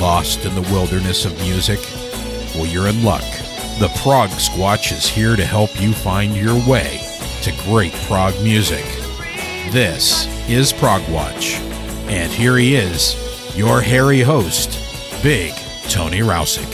Lost in the wilderness of music? Well, you're in luck. The Prog Squatch is here to help you find your way to great prog music. This is Prog Watch. And here he is, your hairy host, Big Tony Rousick.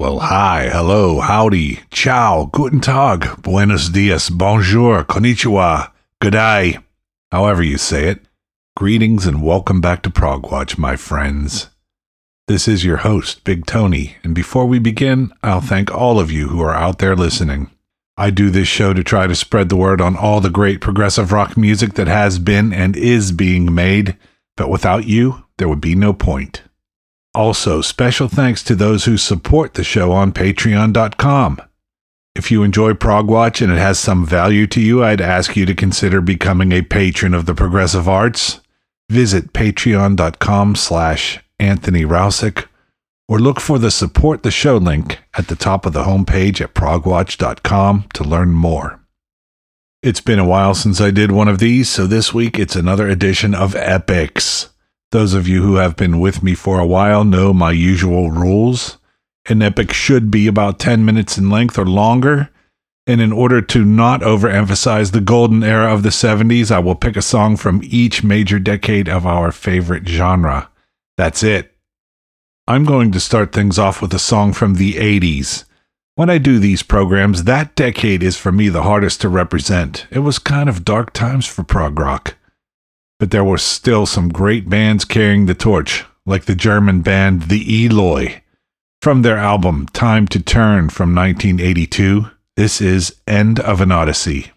Well, hi, hello, howdy, ciao, guten tag, buenos dias, bonjour, konnichiwa, good day, however you say it. Greetings and welcome back to Prog Watch, my friends. This is your host, Big Tony, and before we begin, I'll thank all of you who are out there listening. I do this show to try to spread the word on all the great progressive rock music that has been and is being made, but without you, there would be no point. Also, special thanks to those who support the show on patreon.com. If you enjoy Prog Watch and it has some value to you, I'd ask you to consider becoming a patron of the progressive arts. Visit patreon.com slash Anthony Rousick, or look for the Support the Show link at the top of the homepage at progwatch.com to learn more. It's been a while since I did one of these, so this week it's another edition of Epix. Those of you who have been with me for a while know my usual rules. An epic should be about 10 minutes in length or longer. And in order to not overemphasize the golden era of the 70s, I will pick a song from each major decade of our favorite genre. That's it. I'm going to start things off with a song from the 80s. When I do these programs, that decade is for me the hardest to represent. It was kind of dark times for prog rock. But there were still some great bands carrying the torch, like the German band The Eloy. From their album Time to Turn from 1982, this is End of an Odyssey.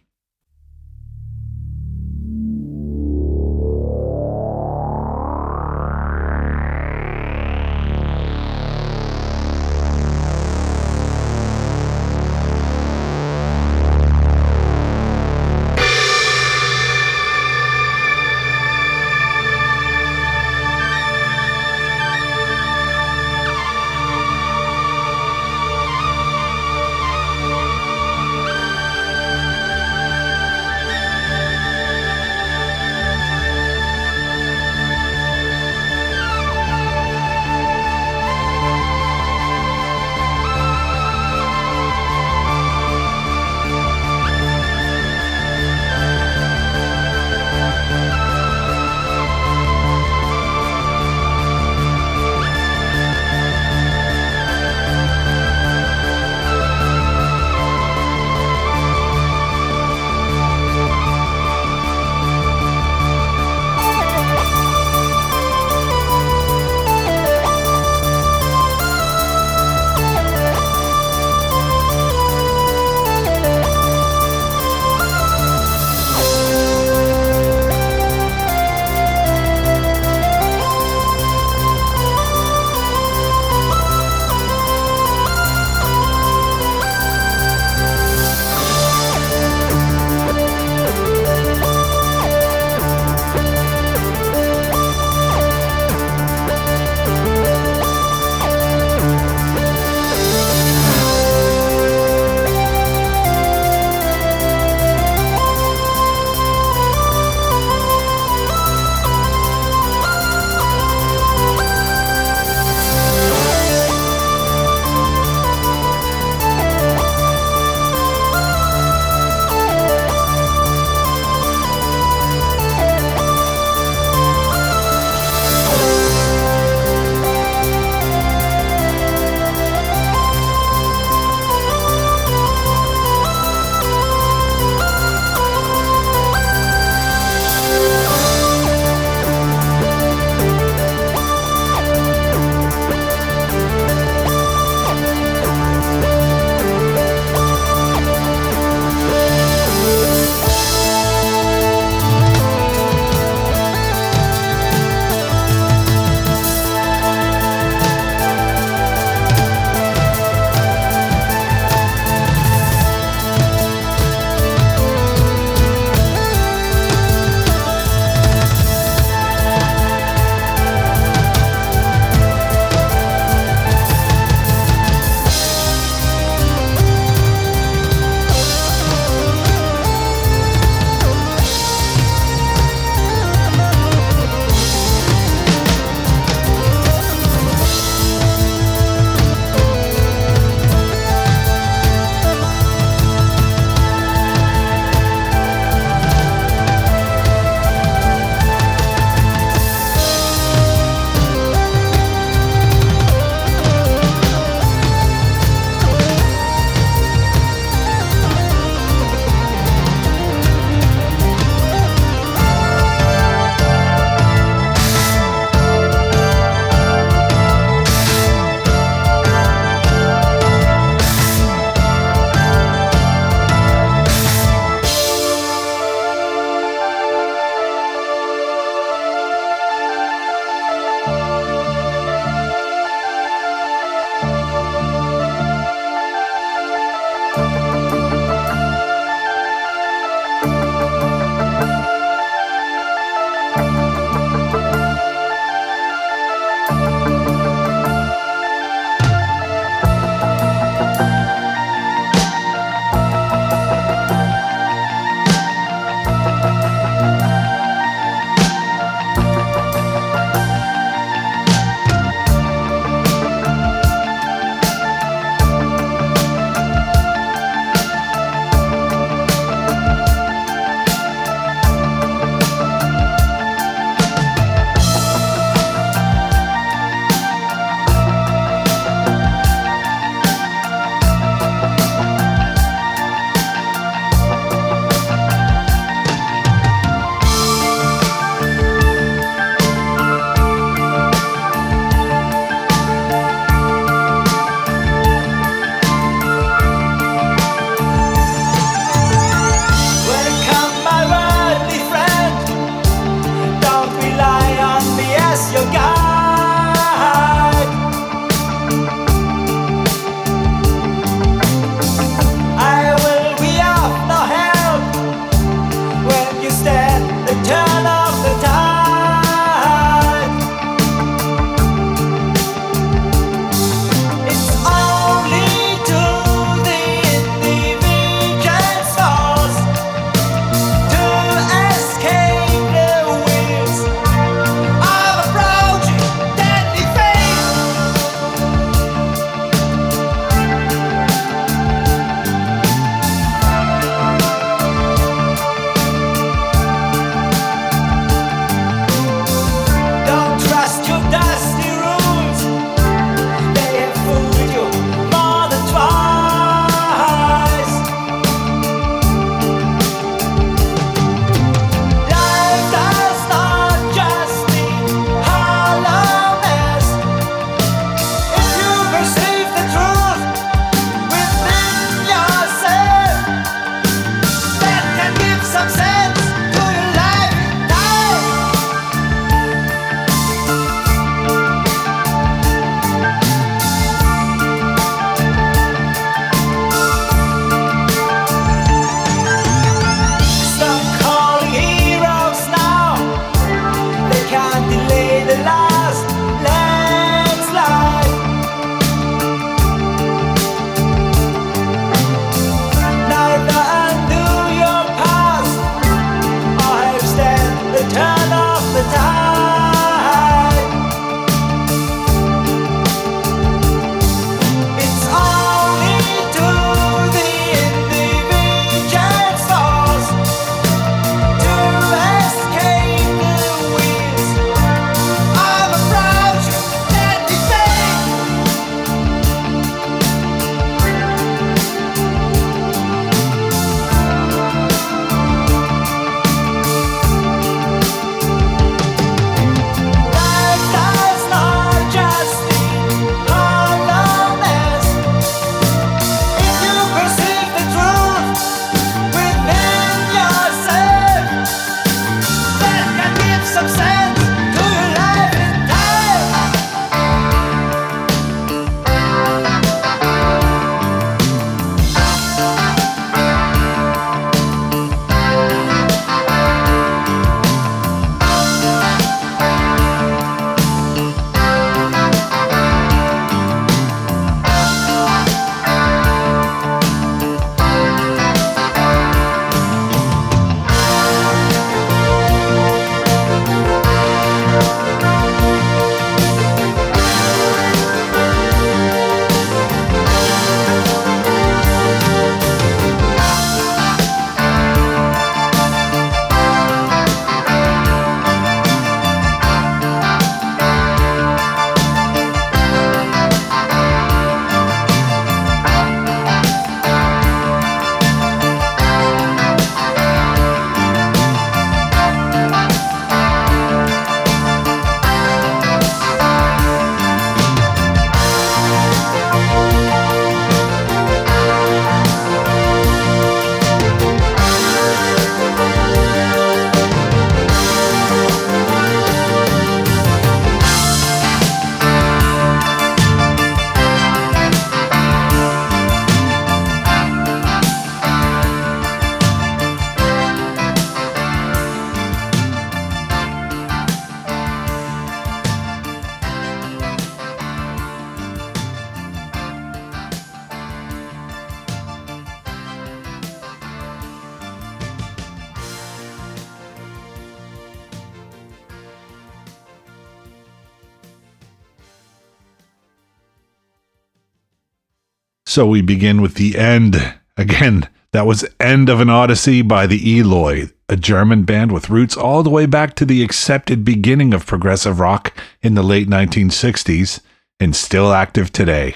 So we begin with the end. Again, that was End of an Odyssey by the Eloy, a German band with roots all the way back to the accepted beginning of progressive rock in the late 1960s and still active today.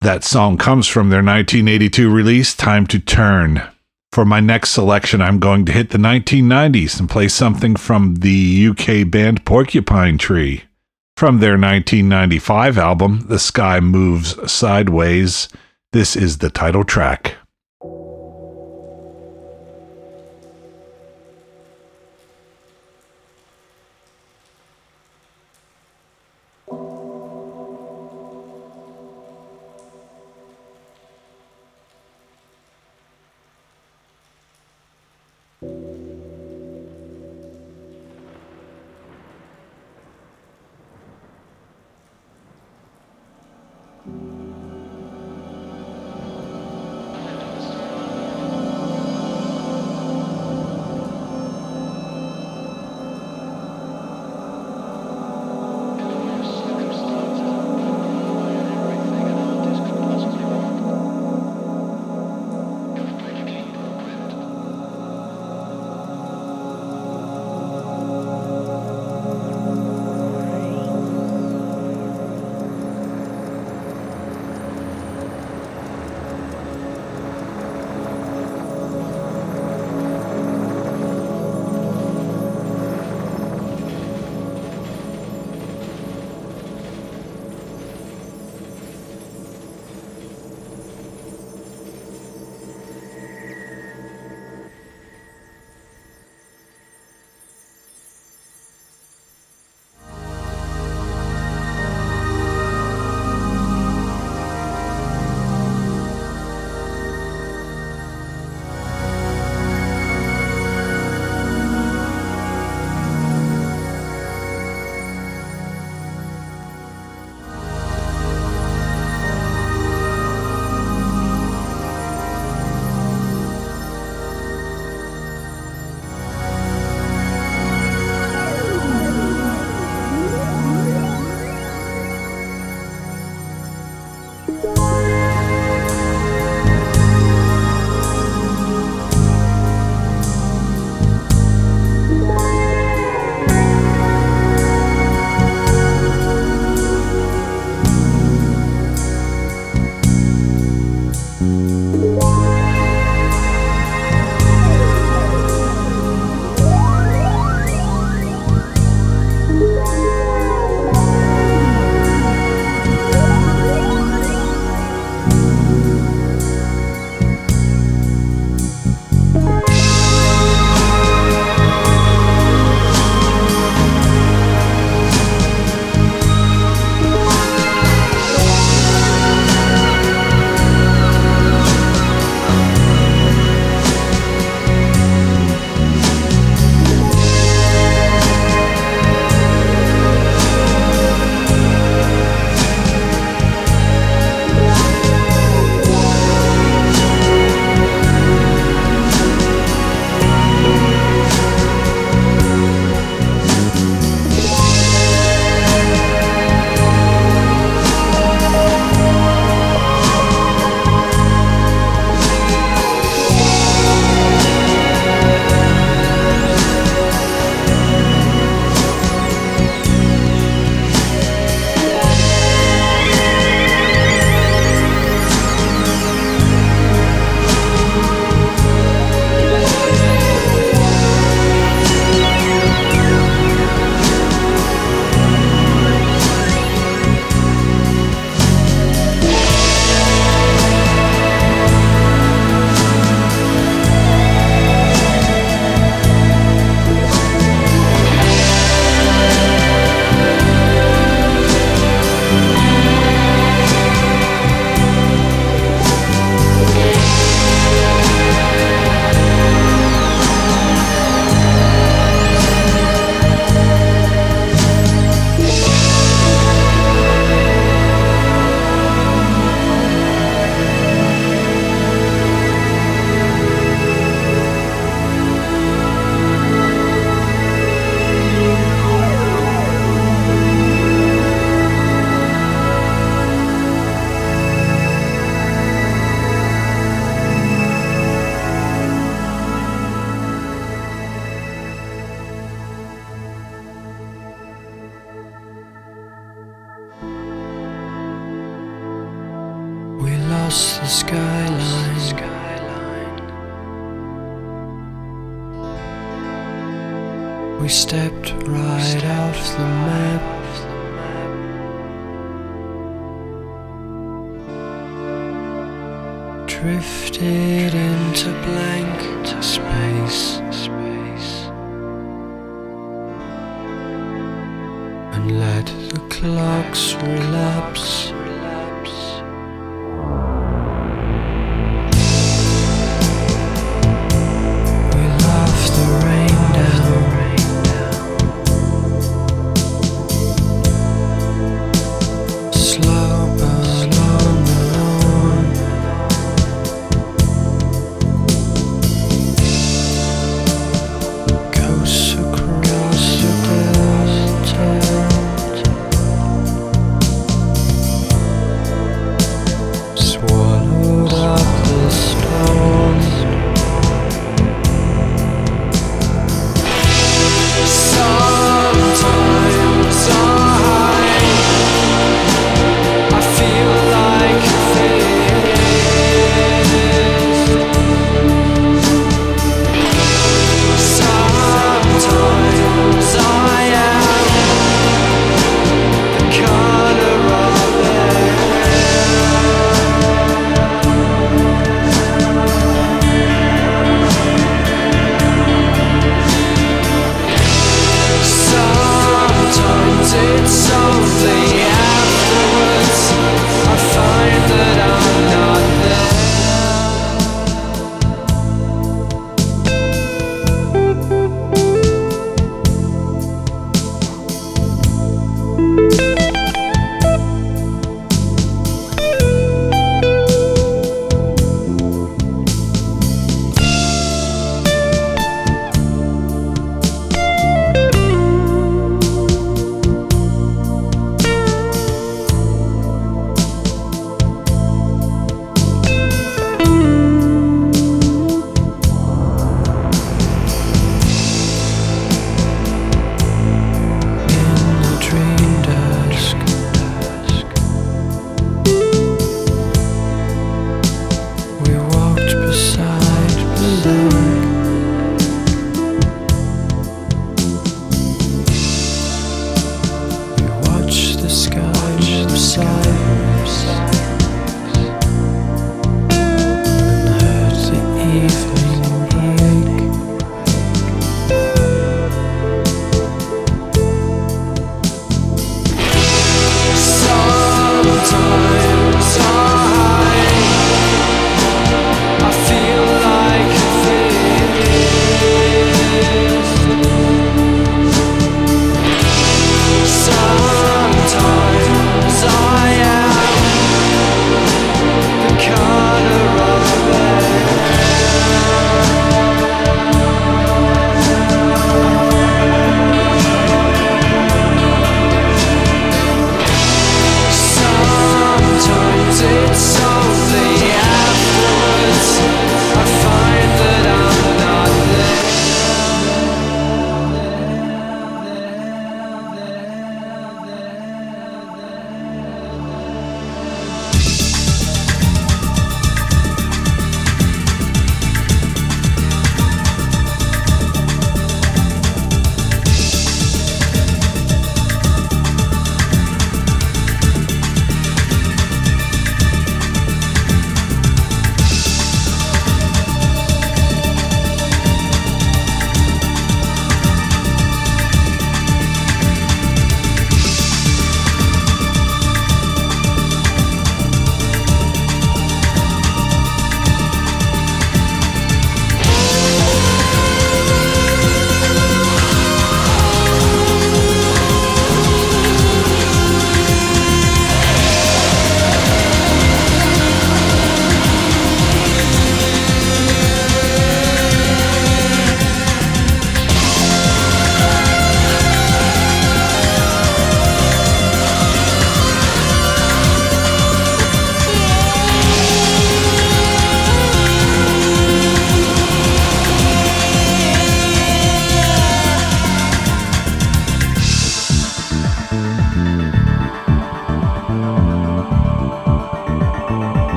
That song comes from their 1982 release, Time to Turn. For my next selection, I'm going to hit the 1990s and play something from the UK band Porcupine Tree. From their 1995 album, The Sky Moves Sideways, this is the title track.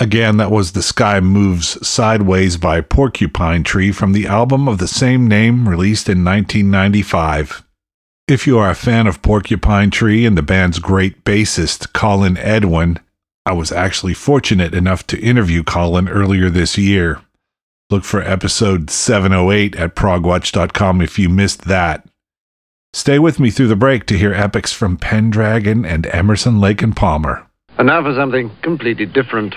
Again, that was The Sky Moves Sideways by Porcupine Tree from the album of the same name released in 1995. If you are a fan of Porcupine Tree and the band's great bassist, Colin Edwin, I was actually fortunate enough to interview Colin earlier this year. Look for episode 708 at progwatch.com if you missed that. Stay with me through the break to hear epics from Pendragon and Emerson, Lake and Palmer. And now for something completely different.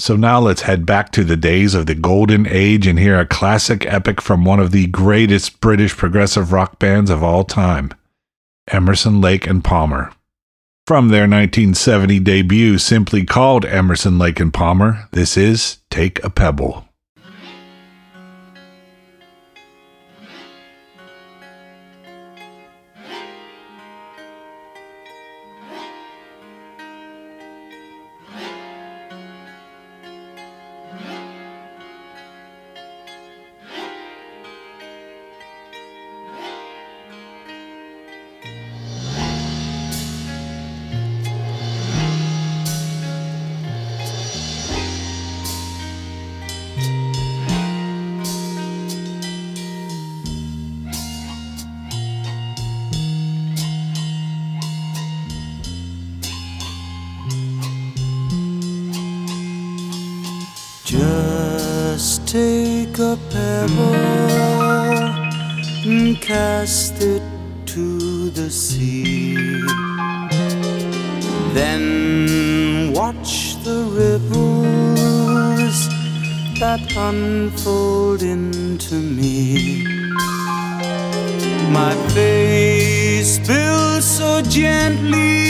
So now let's head back to the days of the golden age and hear a classic epic from one of the greatest British progressive rock bands of all time, Emerson, Lake and Palmer. From their 1970 debut, simply called Emerson, Lake and Palmer, this is Take a Pebble. Take a pebble and cast it to the sea. Then watch the ripples that unfold into me. My face spills so gently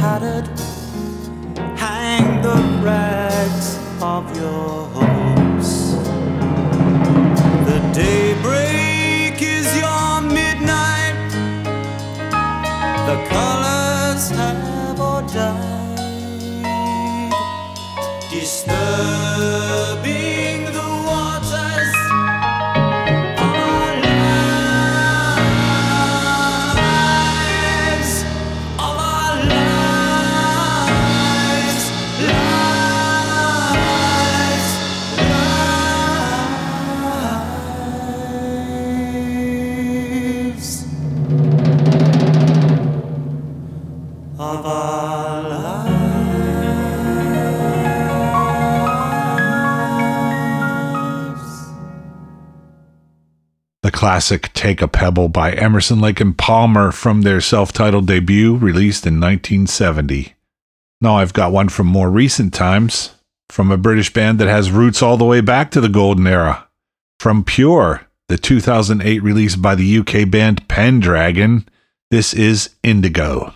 tattered, hang the rags of your hopes. The daybreak classic Take a Pebble by Emerson, Lake and Palmer from their self titled debut released in 1970. Now I've got one from more recent times from a British band that has roots all the way back to the golden era. From Pure, the 2008 release by the UK band Pendragon, this is Indigo.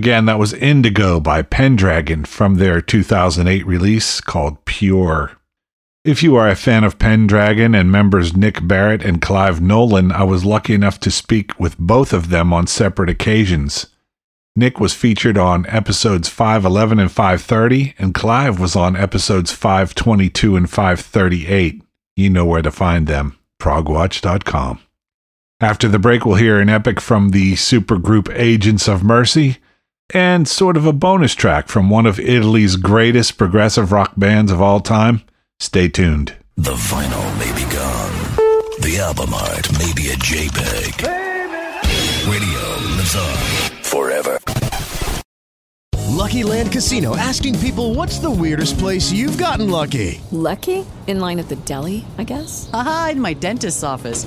Again, that was Indigo by Pendragon from their 2008 release called Pure. If you are a fan of Pendragon and members Nick Barrett and Clive Nolan, I was lucky enough to speak with both of them on separate occasions. Nick was featured on episodes 511 and 530, and Clive was on episodes 522 and 538. You know where to find them progwatch.com. After the break, we'll hear an epic from the supergroup Agents of Mercy and sort of a bonus track from one of Italy's greatest progressive rock bands of all time. Stay tuned. The vinyl may be gone. The album art may be a JPEG. Radio lives on forever. Lucky Land Casino asking people what's the weirdest place you've gotten lucky? Lucky? In line at the deli, I guess? Aha, in my dentist's office.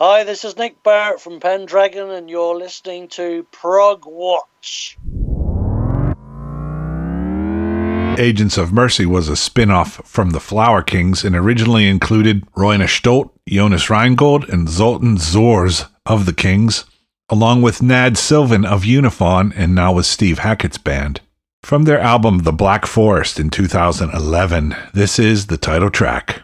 Hi, this is Nick Barrett from Pendragon, and you're listening to Prog Watch. Agents of Mercy was a spin off from the Flower Kings and originally included Roine Stolt, Jonas Reingold, and Zoltan Csörsz of the Kings, along with Nad Sylvan of Unifaun and now with Steve Hackett's band. From their album The Black Forest in 2011, this is the title track.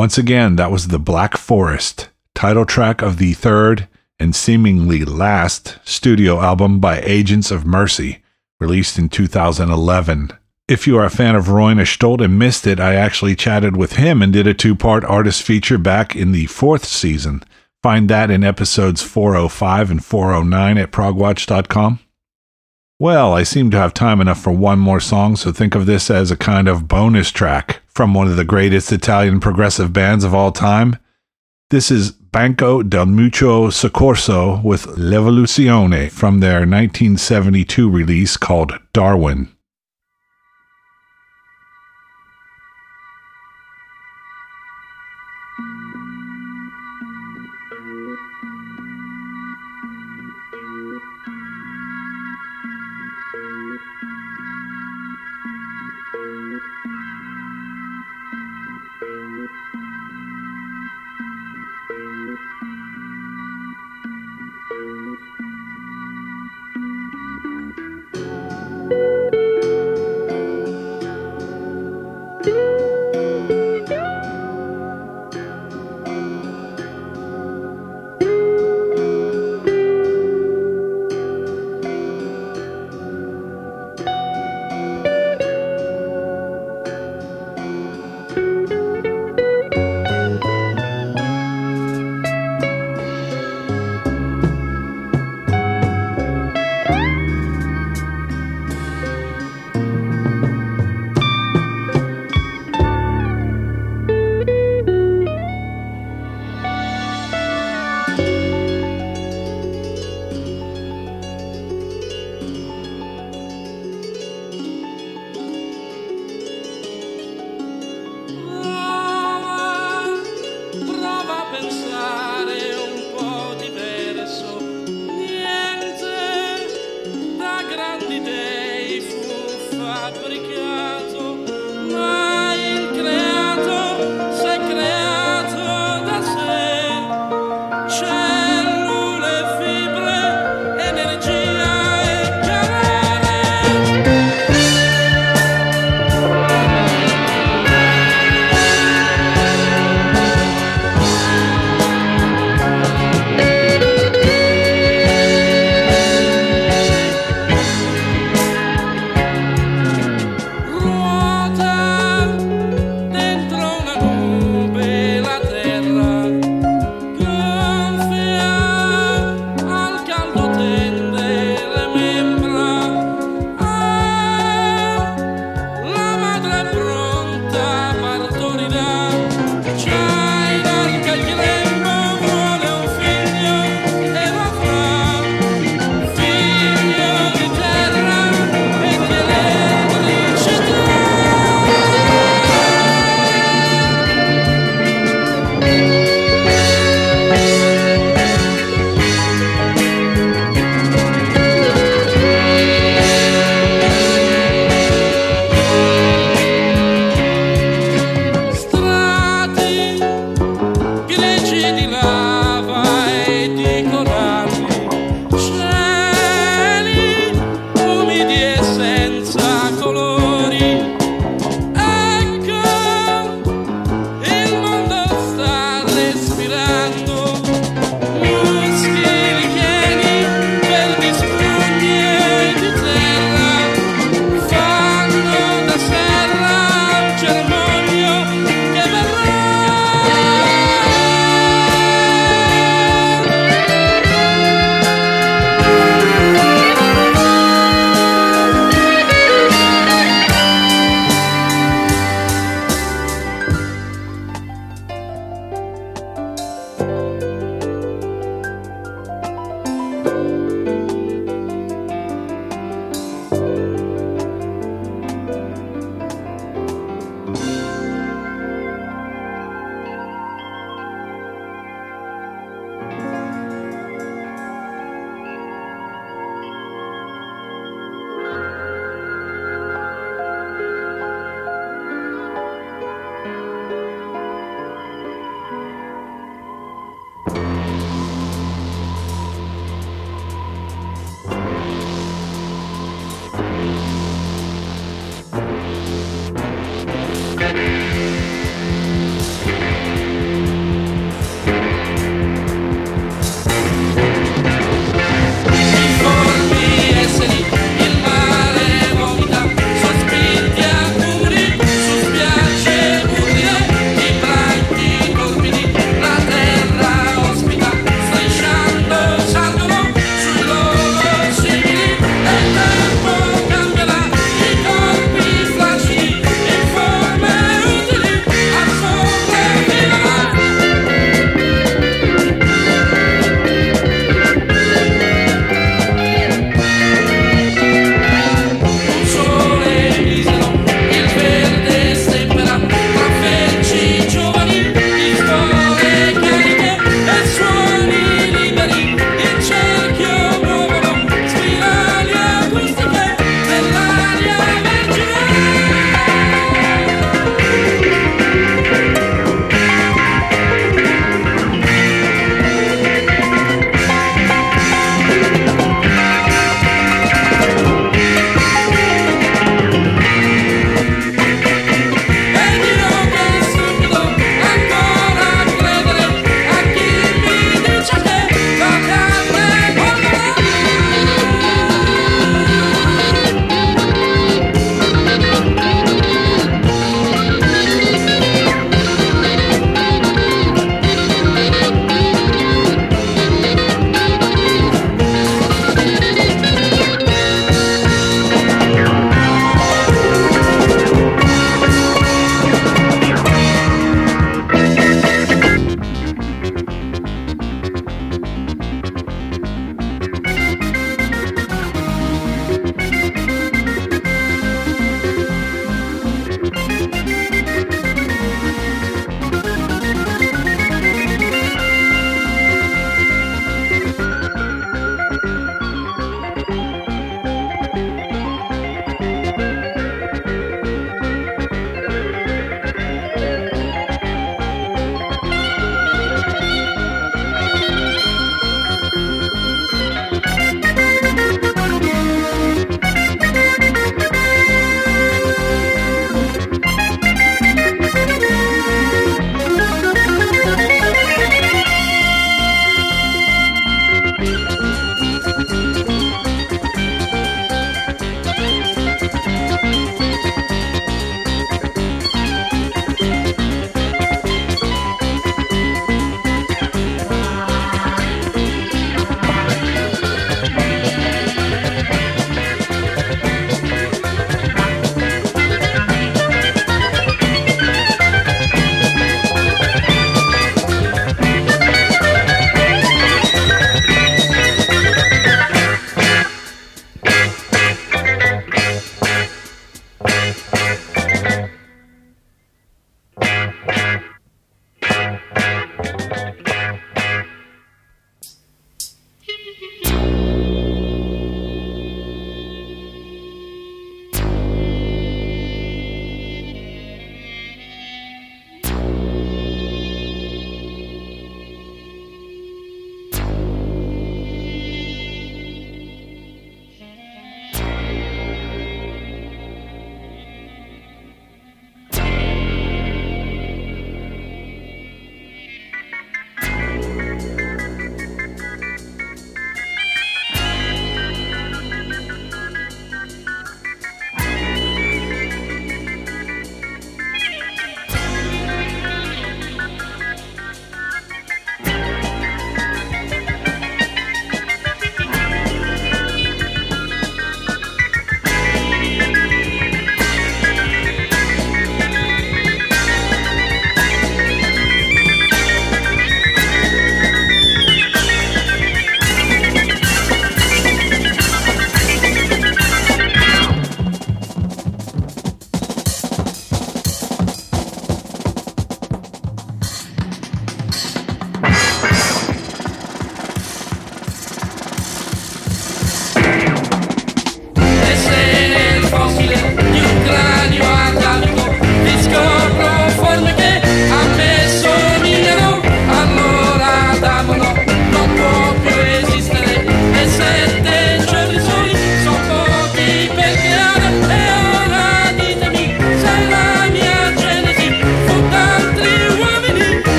Once again, that was The Black Forest, title track of the third and seemingly last studio album by Agents of Mercy, released in 2011. If you are a fan of Roine Stolt and missed it, I actually chatted with him and did a two part artist feature back in the fourth season. Find that in episodes 405 and 409 at progwatch.com. Well, I seem to have time enough for one more song, so think of this as a kind of bonus track from one of the greatest Italian progressive bands of all time. This is Banco del Mutuo Soccorso with L'Evoluzione from their 1972 release called Darwin.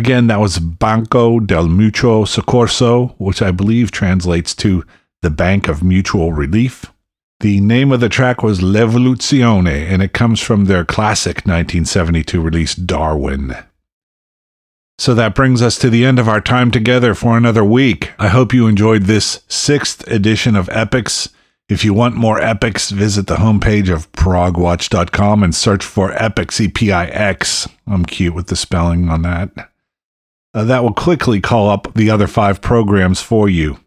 Again, that was Banco del Mutuo Soccorso, which I believe translates to the Bank of Mutual Relief. The name of the track was L'Evoluzione, and it comes from their classic 1972 release, Darwin. So that brings us to the end of our time together for another week. I hope you enjoyed this sixth edition of Epix. If you want more epics, visit the homepage of progwatch.com and search for Epix, E-P-I-X. I'm cute with the spelling on that. Uh, that will quickly call up the other five programs for you.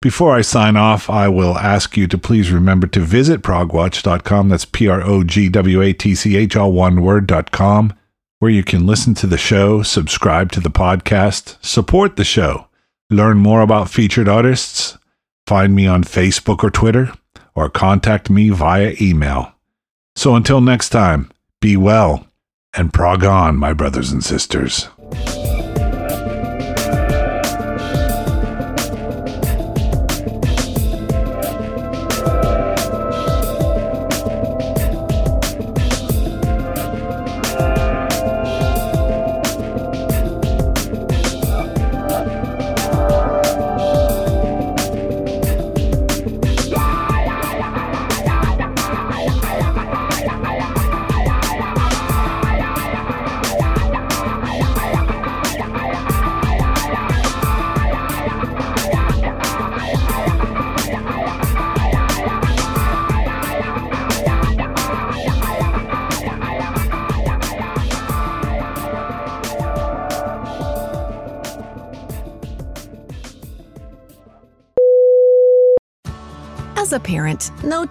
Before I sign off, I will ask you to please remember to visit progwatch.com. That's P R O G W A T C H, all one word.com, where you can listen to the show, subscribe to the podcast, support the show, learn more about featured artists, find me on Facebook or Twitter, or contact me via email. So until next time, be well and prog on, my brothers and sisters.